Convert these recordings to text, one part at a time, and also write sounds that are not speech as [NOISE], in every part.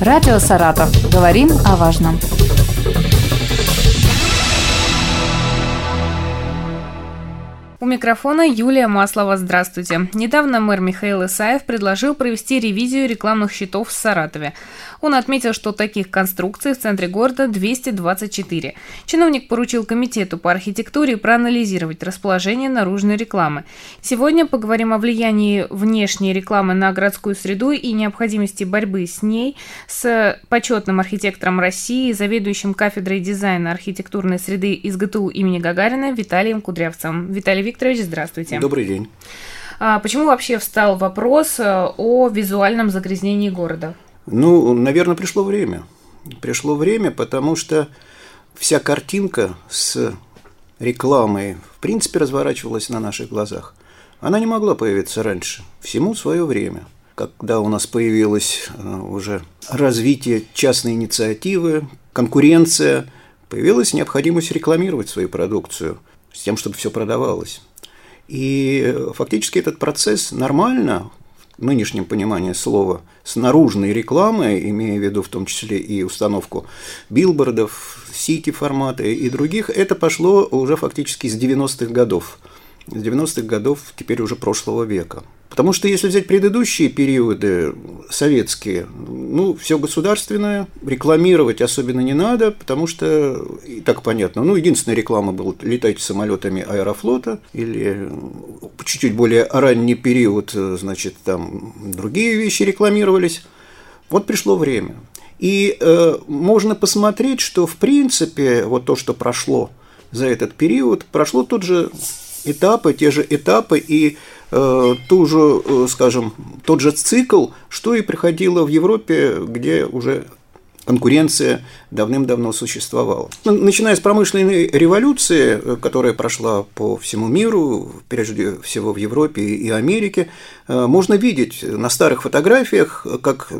Радио «Саратов». Говорим о важном. У микрофона Юлия Маслова. Здравствуйте. Недавно мэр Михаил Исаев предложил провести ревизию рекламных щитов в Саратове. Он отметил, что таких конструкций в центре города 224. Чиновник поручил комитету по архитектуре проанализировать расположение наружной рекламы. Сегодня поговорим о влиянии внешней рекламы на городскую среду и необходимости борьбы с ней с почетным архитектором России, заведующим кафедрой дизайна архитектурной среды из ГТУ имени Гагарина Виталием Кудрявцем. Виталий Викторович, здравствуйте. Добрый день. А почему вообще встал вопрос э, о визуальном загрязнении города? Ну, наверное, пришло время. Пришло время, потому что вся картинка с рекламой, в принципе, разворачивалась на наших глазах. Она не могла появиться раньше. Всему свое время. Когда у нас появилось э, уже развитие частной инициативы, конкуренция, появилась необходимость рекламировать свою продукцию с тем, чтобы все продавалось. И э, фактически этот процесс нормально нынешнем понимании слова, с наружной рекламой, имея в виду в том числе и установку билбордов, сити формата и других, это пошло уже фактически с 90-х годов. С 90-х годов теперь уже прошлого века. Потому что если взять предыдущие периоды советские, ну, все государственное, рекламировать особенно не надо, потому что и так понятно. Ну, единственная реклама была летать самолетами аэрофлота или чуть-чуть более ранний период, значит, там другие вещи рекламировались. Вот пришло время. И э, можно посмотреть, что в принципе вот то, что прошло за этот период, прошло тот же этапы, те же этапы и э, ту же, э, скажем, тот же цикл, что и приходило в Европе, где уже конкуренция давным-давно существовала. Ну, начиная с промышленной революции, э, которая прошла по всему миру, прежде всего в Европе и Америке, э, можно видеть на старых фотографиях, как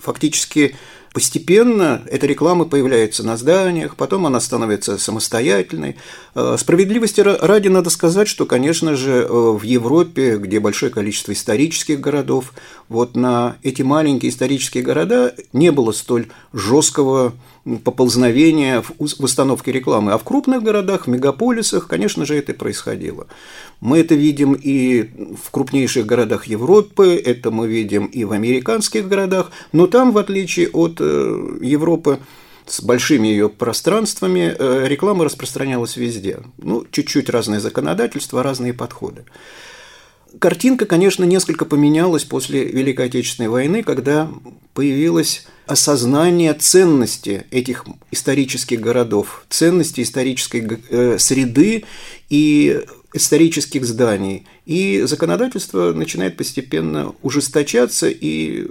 фактически Постепенно эта реклама появляется на зданиях, потом она становится самостоятельной. Э, справедливости ради надо сказать, что, конечно же, э, в Европе, где большое количество исторических городов, вот на эти маленькие исторические города не было столь жесткого поползновения в установке рекламы. А в крупных городах, в мегаполисах, конечно же, это происходило. Мы это видим и в крупнейших городах Европы, это мы видим и в американских городах, но там, в отличие от Европы, с большими ее пространствами, э, реклама распространялась везде. Ну, чуть-чуть разное законодательство, разные подходы. Картинка, конечно, несколько поменялась после Великой Отечественной войны, когда появилось осознание ценности этих исторических городов, ценности исторической э, среды и исторических зданий. И законодательство начинает постепенно ужесточаться и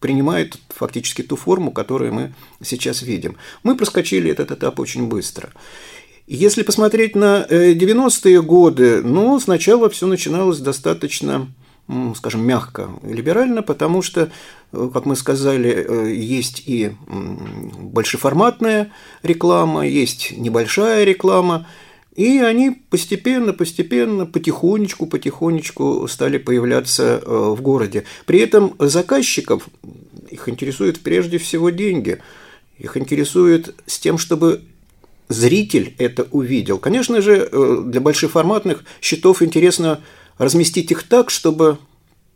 принимает фактически ту форму, которую мы сейчас видим. Мы проскочили этот этап очень быстро. Если посмотреть на 90-е э, годы, ну, сначала все начиналось достаточно скажем, мягко либерально, потому что, э, как мы сказали, э, есть и большеформатная реклама, есть небольшая реклама, и они постепенно, постепенно, потихонечку, потихонечку стали появляться в городе. При этом заказчиков их интересует прежде всего деньги. Их интересует с тем, чтобы зритель это увидел. Конечно же, э, для большеформатных счетов интересно разместить их так, чтобы,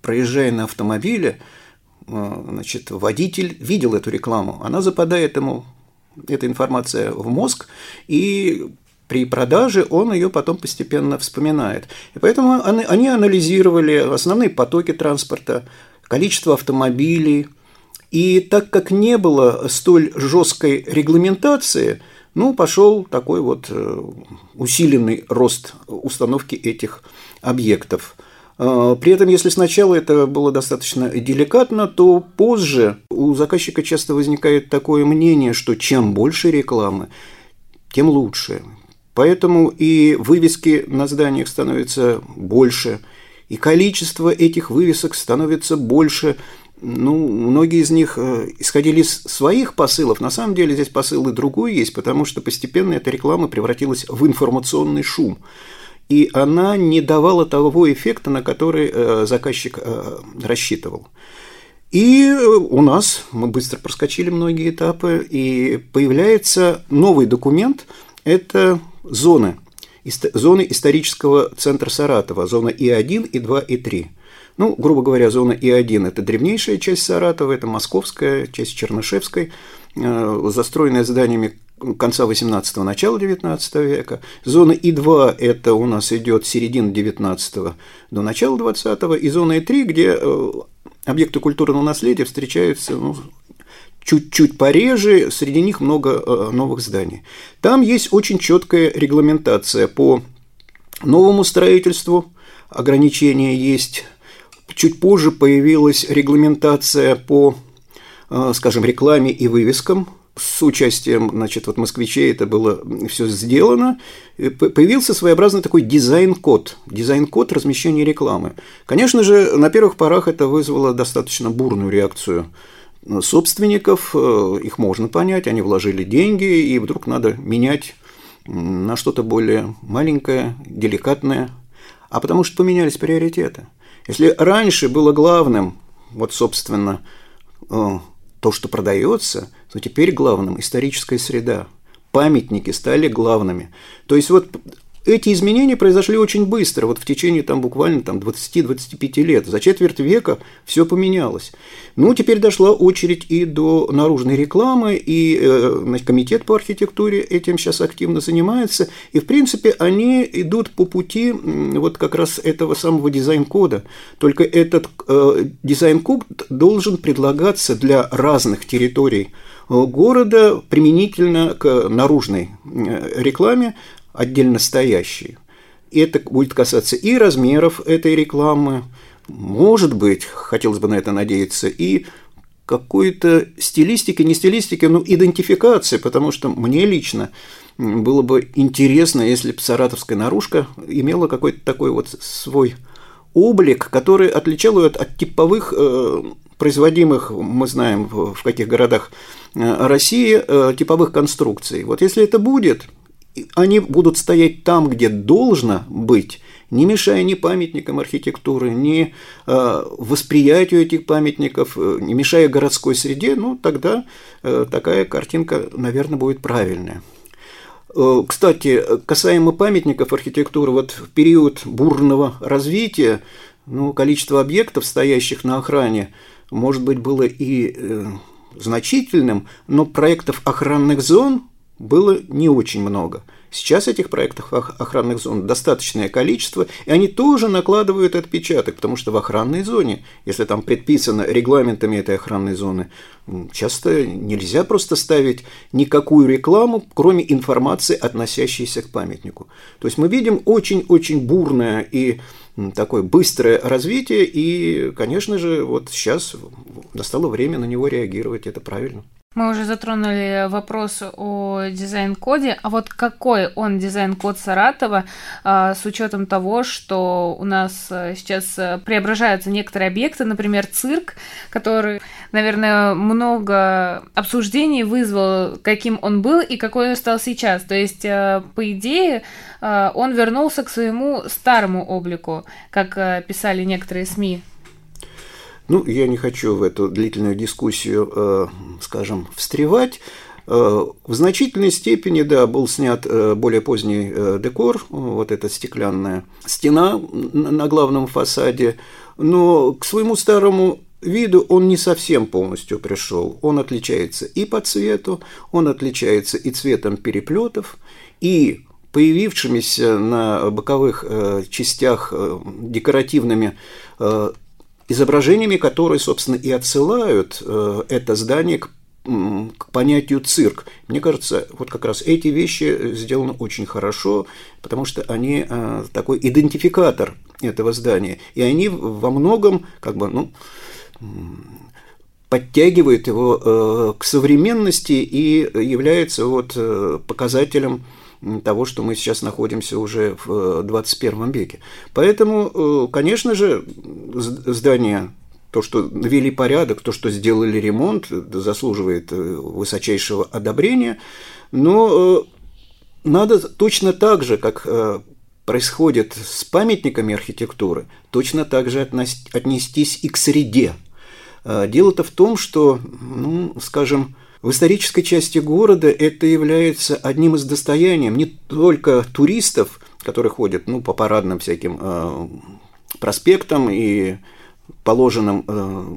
проезжая на автомобиле, э, значит, водитель видел эту рекламу. Она западает ему, эта информация, в мозг, и при продаже он ее потом постепенно вспоминает. И поэтому они анализировали основные потоки транспорта, количество автомобилей. И так как не было столь жесткой регламентации – ну, пошел такой вот э, усиленный рост установки этих объектов. А, при этом, если сначала это было достаточно деликатно, то позже у заказчика часто возникает такое мнение, что чем больше рекламы, тем лучше. Поэтому и вывески на зданиях становятся больше, и количество этих вывесок становится больше – ну, многие из них э, исходили из своих посылов. На самом деле здесь посыл и другой есть, потому что постепенно эта реклама превратилась в информационный шум. И она не давала того эффекта, на который э, заказчик э, рассчитывал. И у нас, мы быстро проскочили многие этапы, и появляется новый документ – это зоны, зоны исторического центра Саратова, зона И1, И2, И3. Ну, грубо говоря, зона И1 – это древнейшая часть Саратова, это московская, часть Чернышевской, э, застроенная зданиями конца 18-го, начала 19 века. Зона И2 – это у нас идет середина 19 до начала 20 и зона И3, где э, объекты культурного наследия встречаются ну, чуть-чуть пореже, среди них много э, новых зданий. Там есть очень четкая регламентация по новому строительству, ограничения есть. Чуть позже появилась регламентация по, э, скажем, рекламе и вывескам – с участием, значит, вот москвичей это было все сделано, появился своеобразный такой дизайн-код, дизайн-код размещения рекламы. Конечно же, на первых порах это вызвало достаточно бурную реакцию собственников, э, их можно понять, они вложили деньги, и вдруг надо менять на что-то более маленькое, деликатное, а потому что поменялись приоритеты. Если раньше было главным, вот, собственно, э, то, что продается, то теперь главным историческая среда. Памятники стали главными. То есть вот эти изменения произошли очень быстро, вот в течение там, буквально там, 20-25 лет. За четверть века все поменялось. Ну, теперь дошла очередь и до наружной рекламы, и э, комитет по архитектуре этим сейчас активно занимается. И, в принципе, они идут по пути вот как раз этого самого дизайн-кода. Только этот э, дизайн-код должен предлагаться для разных территорий э, города применительно к наружной э, рекламе, отдельно стоящие. Это будет касаться и размеров этой рекламы, может быть, хотелось бы на это надеяться, и какой-то стилистики, не стилистики, но идентификации, потому что мне лично было бы интересно, если бы саратовская наружка имела какой-то такой вот свой облик, который отличал ее от, от типовых э, производимых, мы знаем в, в каких городах э, России, э, типовых конструкций. Вот если это будет, они будут стоять там, где должно быть, не мешая ни памятникам архитектуры, ни э, восприятию этих памятников, э, не мешая городской среде, ну, тогда э, такая картинка, наверное, будет правильная. Кстати, касаемо памятников архитектуры, вот в период бурного развития ну, количество объектов, стоящих на охране, может быть, было и э, значительным, но проектов охранных зон было не очень много. Сейчас этих проектов охранных зон достаточное количество, и они тоже накладывают отпечаток, потому что в охранной зоне, если там предписано регламентами этой охранной зоны, часто нельзя просто ставить никакую рекламу, кроме информации, относящейся к памятнику. То есть мы видим очень-очень бурное и такое быстрое развитие, и, конечно же, вот сейчас настало время на него реагировать, это правильно. Мы уже затронули вопрос о дизайн-коде, а вот какой он дизайн-код Саратова а, с учетом того, что у нас э, сейчас э, преображаются некоторые объекты, например, цирк, который, наверное, много обсуждений вызвал, каким он был и какой он стал сейчас. То есть, по идее, он вернулся к своему старому облику, как писали некоторые СМИ ну, я не хочу в эту длительную дискуссию, э, скажем, встревать. Э, в значительной степени, да, был снят э, более поздний декор, вот эта стеклянная стена на главном фасаде, но к своему старому виду он не совсем полностью пришел. Он отличается и по цвету, он отличается и цветом переплетов, и появившимися на боковых частях декоративными изображениями, которые, собственно, и отсылают э, это здание к к понятию цирк. Мне кажется, вот как раз эти вещи сделаны очень хорошо, потому что они э, такой идентификатор этого здания. И они во многом как бы, ну, подтягивают его э, к современности и являются вот показателем того, что мы сейчас находимся уже в 21 э, веке. Поэтому, э, конечно же, здание то, что навели порядок, то, что сделали ремонт, заслуживает э, высочайшего одобрения, но надо точно так же, как происходит с памятниками архитектуры, точно так же отнестись и к среде. Дело-то в том, что, ну, скажем, в исторической части города это является одним из достояний не только туристов, которые ходят ну, по парадным всяким э, проспектам и положенным э,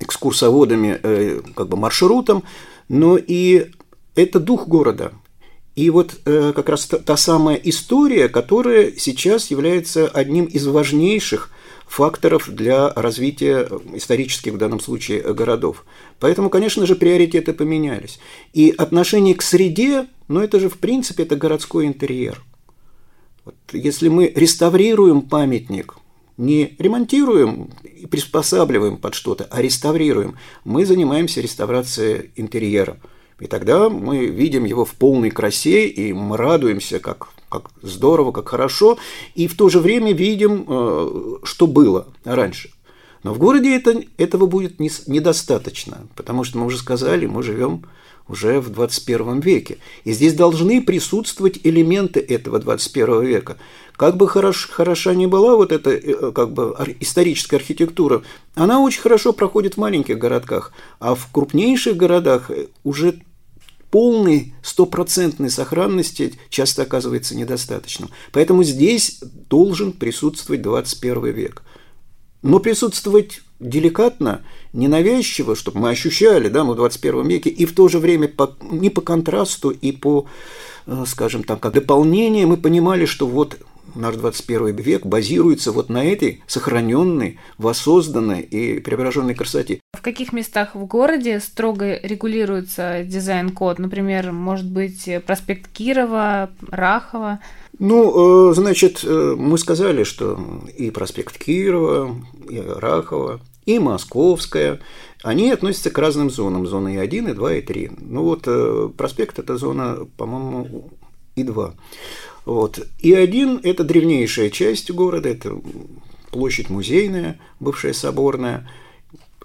экскурсоводами э, как бы маршрутам, но и это дух города. И вот э, как раз та, та самая история, которая сейчас является одним из важнейших факторов для развития исторических в данном случае городов. Поэтому, конечно же, приоритеты поменялись. И отношение к среде, ну это же в принципе это городской интерьер. Вот если мы реставрируем памятник, не ремонтируем и приспосабливаем под что-то, а реставрируем, мы занимаемся реставрацией интерьера. И тогда мы видим его в полной красе, и мы радуемся, как как здорово, как хорошо, и в то же время видим, э, что было раньше. Но в городе это, этого будет не, недостаточно, потому что мы уже сказали, мы живем уже в 21 веке. И здесь должны присутствовать элементы этого 21 века. Как бы хорош, хороша ни была вот эта э, как бы, историческая архитектура, она очень хорошо проходит в маленьких городках, а в крупнейших городах уже полной стопроцентной сохранности часто оказывается недостаточным. Поэтому здесь должен присутствовать 21 век. Но присутствовать деликатно, ненавязчиво, чтобы мы ощущали, да, мы в 21 веке, и в то же время по, не по контрасту и по, э, скажем так, как дополнение мы понимали, что вот наш 21 век базируется вот на этой сохраненной, воссозданной и преображенной красоте. В каких местах в городе строго регулируется дизайн-код? Например, может быть, проспект Кирова, Рахова? Ну, э, значит, э, мы сказали, что и проспект Кирова, и Рахова, и Московская, они относятся к разным зонам. Зоны и 1, и 2, и 3. Ну вот э, проспект – это зона, по-моему, и 2. Вот. И один – это древнейшая часть города, это площадь музейная, бывшая соборная,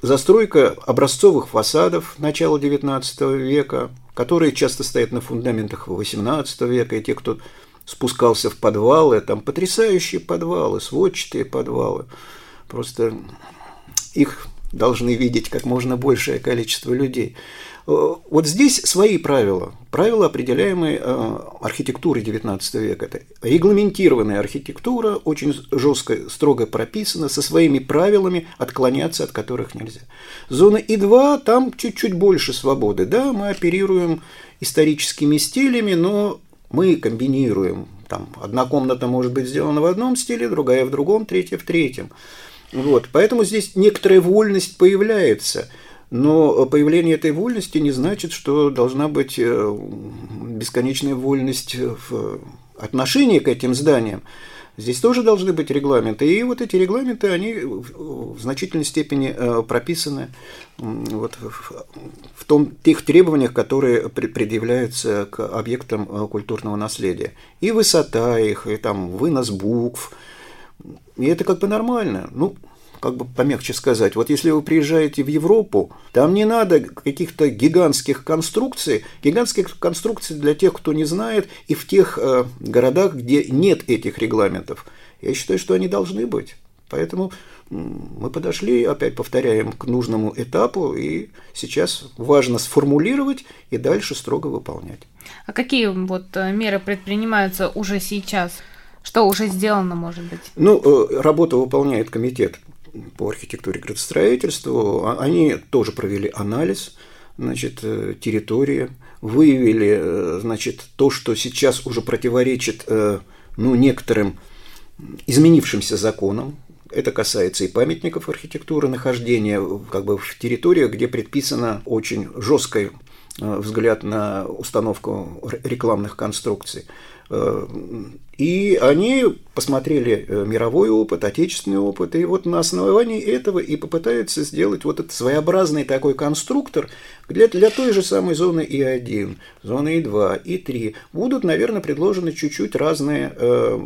застройка образцовых фасадов начала XIX века, которые часто стоят на фундаментах XVIII века, и те, кто спускался в подвалы, там потрясающие подвалы, сводчатые подвалы, просто их должны видеть как можно большее количество людей. Э, вот здесь свои правила, правила, определяемые э, архитектурой XIX века. Это регламентированная архитектура, очень жестко, строго прописана, со своими правилами, отклоняться от которых нельзя. Зона И2, там чуть-чуть больше свободы. Да, мы оперируем историческими стилями, но мы комбинируем. Там одна комната может быть сделана в одном стиле, другая в другом, третья в третьем. Вот, поэтому здесь некоторая вольность появляется – но появление этой вольности не значит, что должна быть э, бесконечная вольность в отношении к этим зданиям. Здесь тоже должны быть регламенты. И вот эти регламенты, они в значительной степени э, прописаны вот в том, тех требованиях, которые предъявляются к объектам э, культурного наследия. И высота их, и там вынос букв. И это как бы нормально. Ну, как бы помягче сказать, вот если вы приезжаете в Европу, там не надо каких-то гигантских конструкций, гигантских конструкций для тех, кто не знает, и в тех э, городах, где нет этих регламентов. Я считаю, что они должны быть. Поэтому мы подошли, опять повторяем, к нужному этапу, и сейчас важно сформулировать и дальше строго выполнять. А какие вот э, меры предпринимаются уже сейчас? Что уже сделано, может быть? Ну, э, работу выполняет комитет по архитектуре градостроительству, а, они тоже провели анализ значит, э, территории, выявили э, значит, то, что сейчас уже противоречит э, ну, некоторым изменившимся законам, это касается и памятников архитектуры, нахождения как бы в территориях, где предписано очень жесткий взгляд на установку рекламных конструкций. И они посмотрели э, мировой опыт, отечественный опыт, и вот на основании этого и попытаются сделать вот этот своеобразный такой конструктор для, для той же самой зоны И1, зоны И2, И3. Будут, наверное, предложены чуть-чуть разные э,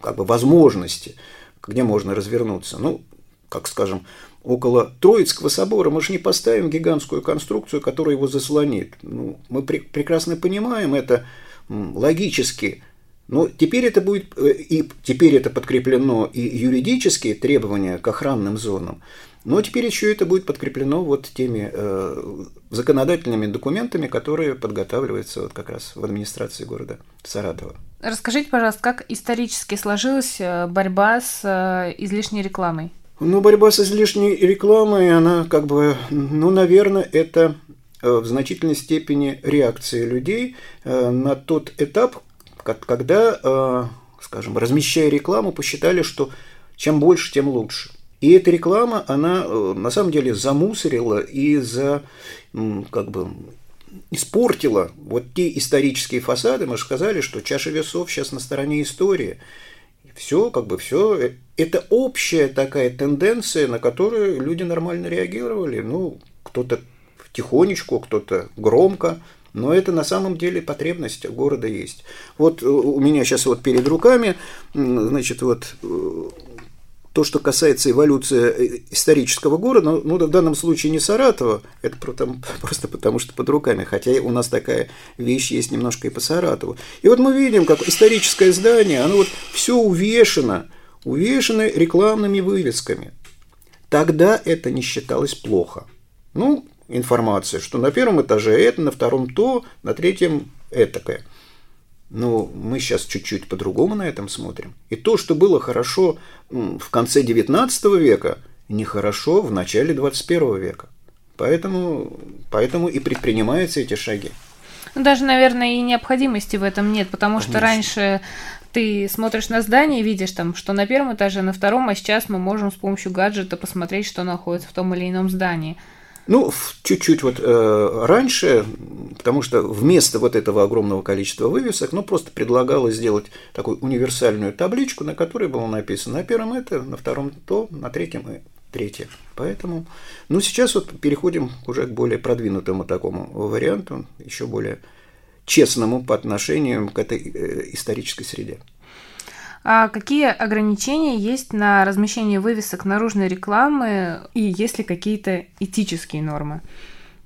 как бы возможности, где можно развернуться. Ну, как скажем, около Троицкого собора мы же не поставим гигантскую конструкцию, которая его заслонит. Ну, мы пр прекрасно понимаем это логически но теперь это будет, э, и теперь это подкреплено и юридические требования к охранным зонам. Но теперь еще это будет подкреплено вот теми э, законодательными документами, которые подготавливаются вот как раз в администрации города Саратова. Расскажите, пожалуйста, как исторически сложилась э, борьба с э, излишней рекламой? Ну, борьба с излишней рекламой, она как бы, ну, наверное, это в значительной степени реакция людей на тот этап, когда, скажем, размещая рекламу, посчитали, что чем больше, тем лучше. И эта реклама, она э, на самом деле замусорила и за, как бы, испортила вот те исторические фасады. Мы же сказали, что чаша весов сейчас на стороне истории. Все, как бы все. Э, это общая такая тенденция, на которую люди нормально реагировали. Ну, кто-то тихонечку, кто-то громко, но это на самом деле потребность города есть. Вот э, у меня сейчас вот перед руками, значит, вот то, что касается эволюции э, исторического города, ну, в данном случае не Саратова, это [LAUGHS] просто потому, что под руками, хотя у нас такая вещь есть немножко и по Саратову. И вот мы видим, как историческое здание, оно вот все увешано, увешано рекламными вывесками. Тогда это не считалось плохо. Ну, информация, что на первом этаже это, на втором то, на третьем этакое. Но мы сейчас чуть-чуть по-другому на этом смотрим. И то, что было хорошо в конце XIX века, нехорошо в начале XXI века. Поэтому, поэтому и предпринимаются эти шаги. Ну, даже, наверное, и необходимости в этом нет, потому Конечно. что раньше ты смотришь на здание и видишь там, что на первом этаже, на втором, а сейчас мы можем с помощью гаджета посмотреть, что находится в том или ином здании. Ну, чуть-чуть вот э, раньше, потому что вместо вот этого огромного количества вывесок, ну, просто предлагалось сделать такую универсальную табличку, на которой было написано на первом это, на втором то, на третьем и третье. Поэтому, ну, сейчас вот переходим уже к более продвинутому такому варианту, еще более честному по отношению к этой э, исторической среде. А какие ограничения есть на размещение вывесок наружной рекламы и есть ли какие-то этические нормы?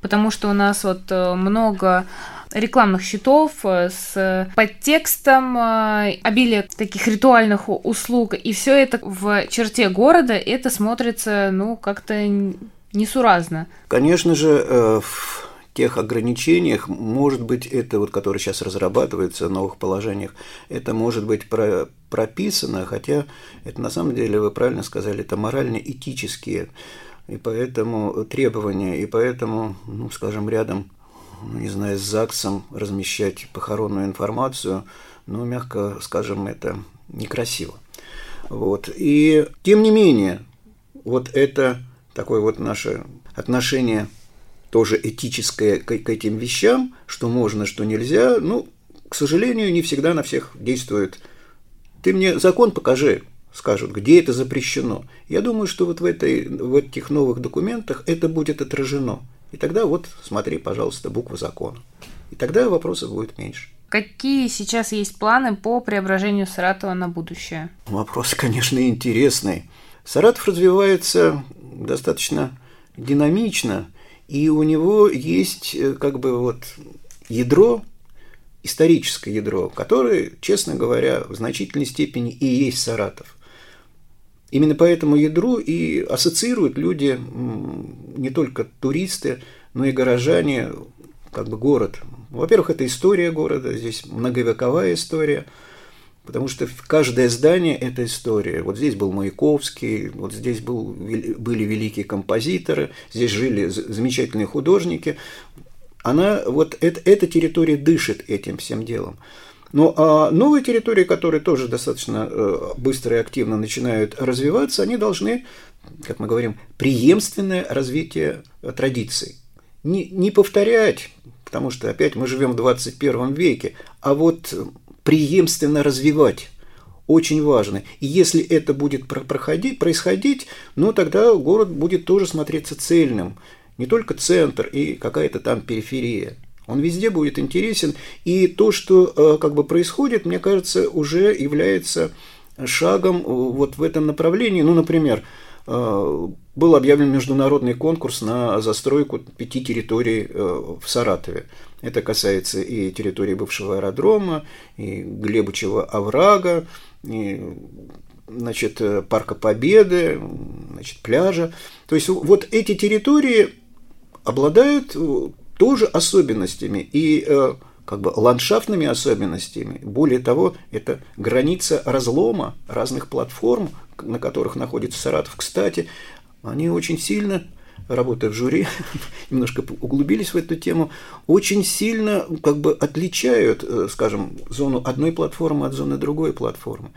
Потому что у нас вот э, много рекламных щитов э, с подтекстом, э, обилие таких ритуальных услуг, и все это в черте города, это смотрится, ну, как-то несуразно. Конечно же, в тех ограничениях, может быть, это вот, которое сейчас разрабатывается в новых положениях, это может быть про, прописано, хотя это на самом деле, вы правильно сказали, это морально-этические и поэтому требования, и поэтому, ну, скажем, рядом, ну, не знаю, с ЗАГСом размещать похоронную информацию, ну, мягко скажем, это некрасиво. Вот. И тем не менее, вот это такое вот наше отношение тоже этическое к, к этим вещам, что можно, что нельзя, ну, к сожалению, не всегда на всех действует. Ты мне закон покажи, скажут, где это запрещено. Я думаю, что вот в, этой, в этих новых документах это будет отражено. И тогда вот смотри, пожалуйста, буква закона. И тогда вопросов будет меньше. Какие сейчас есть планы по преображению Саратова на будущее? Вопрос, конечно, интересный. Саратов развивается достаточно динамично, и у него есть э, как бы вот ядро, историческое ядро, которое, честно говоря, в значительной степени и есть Саратов. Именно по этому ядру и ассоциируют люди, не только туристы, но и горожане, как бы город. Во-первых, это история города, здесь многовековая история – Потому что каждое здание – это история. Вот здесь был Маяковский, вот здесь был, были великие композиторы, здесь жили замечательные художники. Она, вот это, эта территория дышит этим всем делом. Ну а новые территории, которые тоже достаточно э, быстро и активно начинают развиваться, они должны, как мы говорим, преемственное развитие традиций. Не, не повторять, потому что опять мы живем в 21 веке, а вот преемственно развивать. Очень важно. И если это будет проходить, происходить, ну тогда город будет тоже смотреться цельным. Не только центр и какая-то там периферия. Он везде будет интересен. И то, что э, как бы происходит, мне кажется, уже является шагом э, вот в этом направлении. Ну, например, э, был объявлен международный конкурс на застройку пяти территорий в Саратове. Это касается и территории бывшего аэродрома, и Глебучего оврага, и значит, Парка Победы, значит, пляжа. То есть вот эти территории обладают тоже особенностями и как бы ландшафтными особенностями. Более того, это граница разлома разных платформ, на которых находится Саратов. Кстати, они очень сильно работая в жюри, [LAUGHS] немножко углубились в эту тему, очень сильно как бы отличают, э, скажем, зону одной платформы от зоны другой платформы.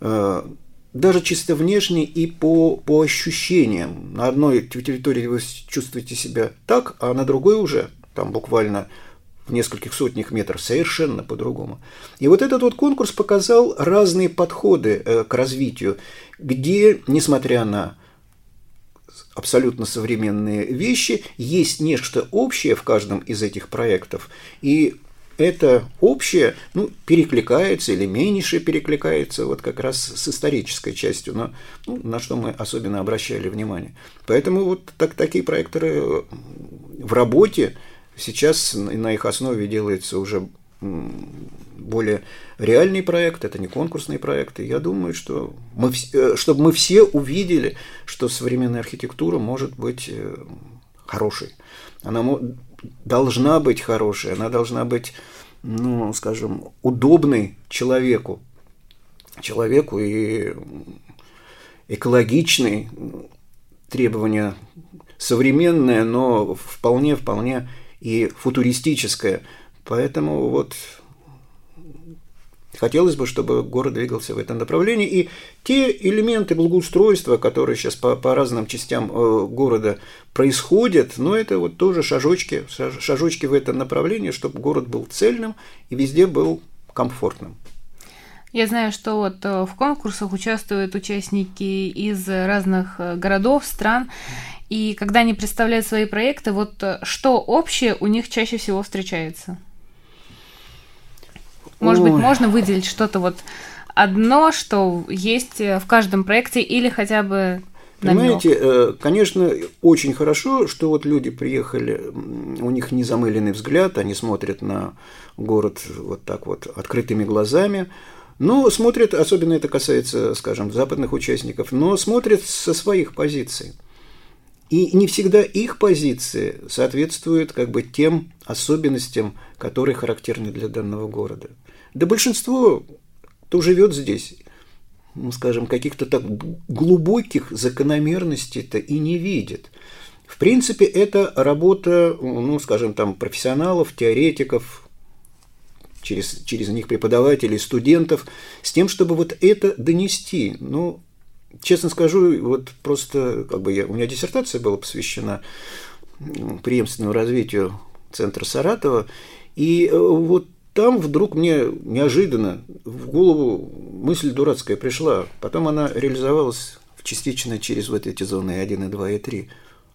Э, даже чисто внешне и по, по ощущениям. На одной территории вы чувствуете себя так, а на другой уже, там буквально в нескольких сотнях метров совершенно по-другому. И вот этот вот конкурс показал разные подходы э, к развитию, где, несмотря на абсолютно современные вещи, есть нечто общее в каждом из этих проектов, и это общее ну, перекликается или меньше перекликается вот как раз с исторической частью, но, ну, на что мы особенно обращали внимание. Поэтому вот так, такие проекторы в работе Сейчас на их основе делается уже более реальный проект, это не конкурсный проект. И я думаю, что мы, э, чтобы мы все увидели, что современная архитектура может быть э, хорошей. Она должна быть хорошей, она должна быть, ну, скажем, удобной человеку. Человеку и экологичной требования современное, но вполне-вполне и футуристическое. Поэтому вот хотелось бы, чтобы город двигался в этом направлении. И те элементы благоустройства, которые сейчас по, по разным частям э, города происходят, но ну, это вот тоже шажочки, шажочки в этом направлении, чтобы город был цельным и везде был комфортным. Я знаю, что вот э, в конкурсах участвуют участники из разных э, городов, стран. И когда они представляют свои проекты, вот что общее у них чаще всего встречается? Может Ой. быть, можно выделить что-то вот одно, что есть в каждом проекте, или хотя бы Понимаете, э, конечно, очень хорошо, что вот люди приехали, у них незамыленный взгляд, они смотрят на город вот так вот открытыми глазами, но смотрят, особенно это касается, скажем, западных участников, но смотрят со своих позиций. И не всегда их позиции соответствуют как бы тем особенностям, которые характерны для данного города. Да большинство, кто живет здесь, ну, скажем, каких-то так глубоких закономерностей-то и не видит. В принципе, это работа, ну, скажем, там, профессионалов, теоретиков, через, через них преподавателей, студентов, с тем, чтобы вот это донести. Ну, честно скажу, вот просто как бы я, у меня диссертация была посвящена преемственному развитию центра Саратова, и э, вот там вдруг мне неожиданно в голову мысль дурацкая пришла. Потом она реализовалась частично через вот эти зоны 1, и 2, и 3.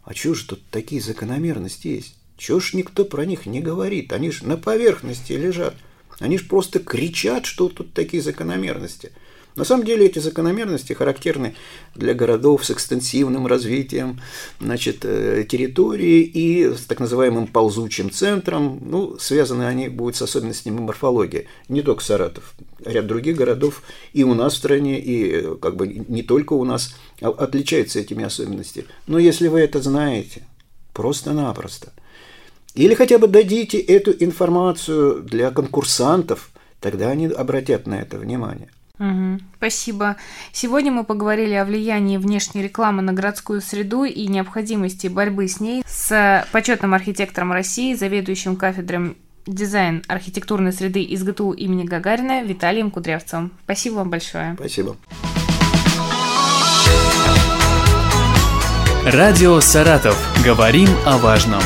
А чего же тут такие закономерности есть? Чего ж никто про них не говорит? Они же на поверхности лежат. Они же просто кричат, что тут такие закономерности – на самом деле эти закономерности характерны для городов с экстенсивным развитием значит, э, территории и с так называемым ползучим центром. Ну, связаны они будут с особенностями морфологии. Не только Саратов, ряд других городов и у нас в стране, и э, как бы не только у нас а отличаются этими особенностями. Но если вы это знаете, просто-напросто, или хотя бы дадите эту информацию для конкурсантов, тогда они обратят на это внимание. Угу, спасибо. Сегодня мы поговорили о влиянии внешней рекламы на городскую среду и необходимости борьбы с ней с почетным архитектором России, заведующим кафедрой дизайн архитектурной среды из ГТУ имени Гагарина Виталием Кудрявцевым. Спасибо вам большое. Спасибо. Радио «Саратов». Говорим о важном.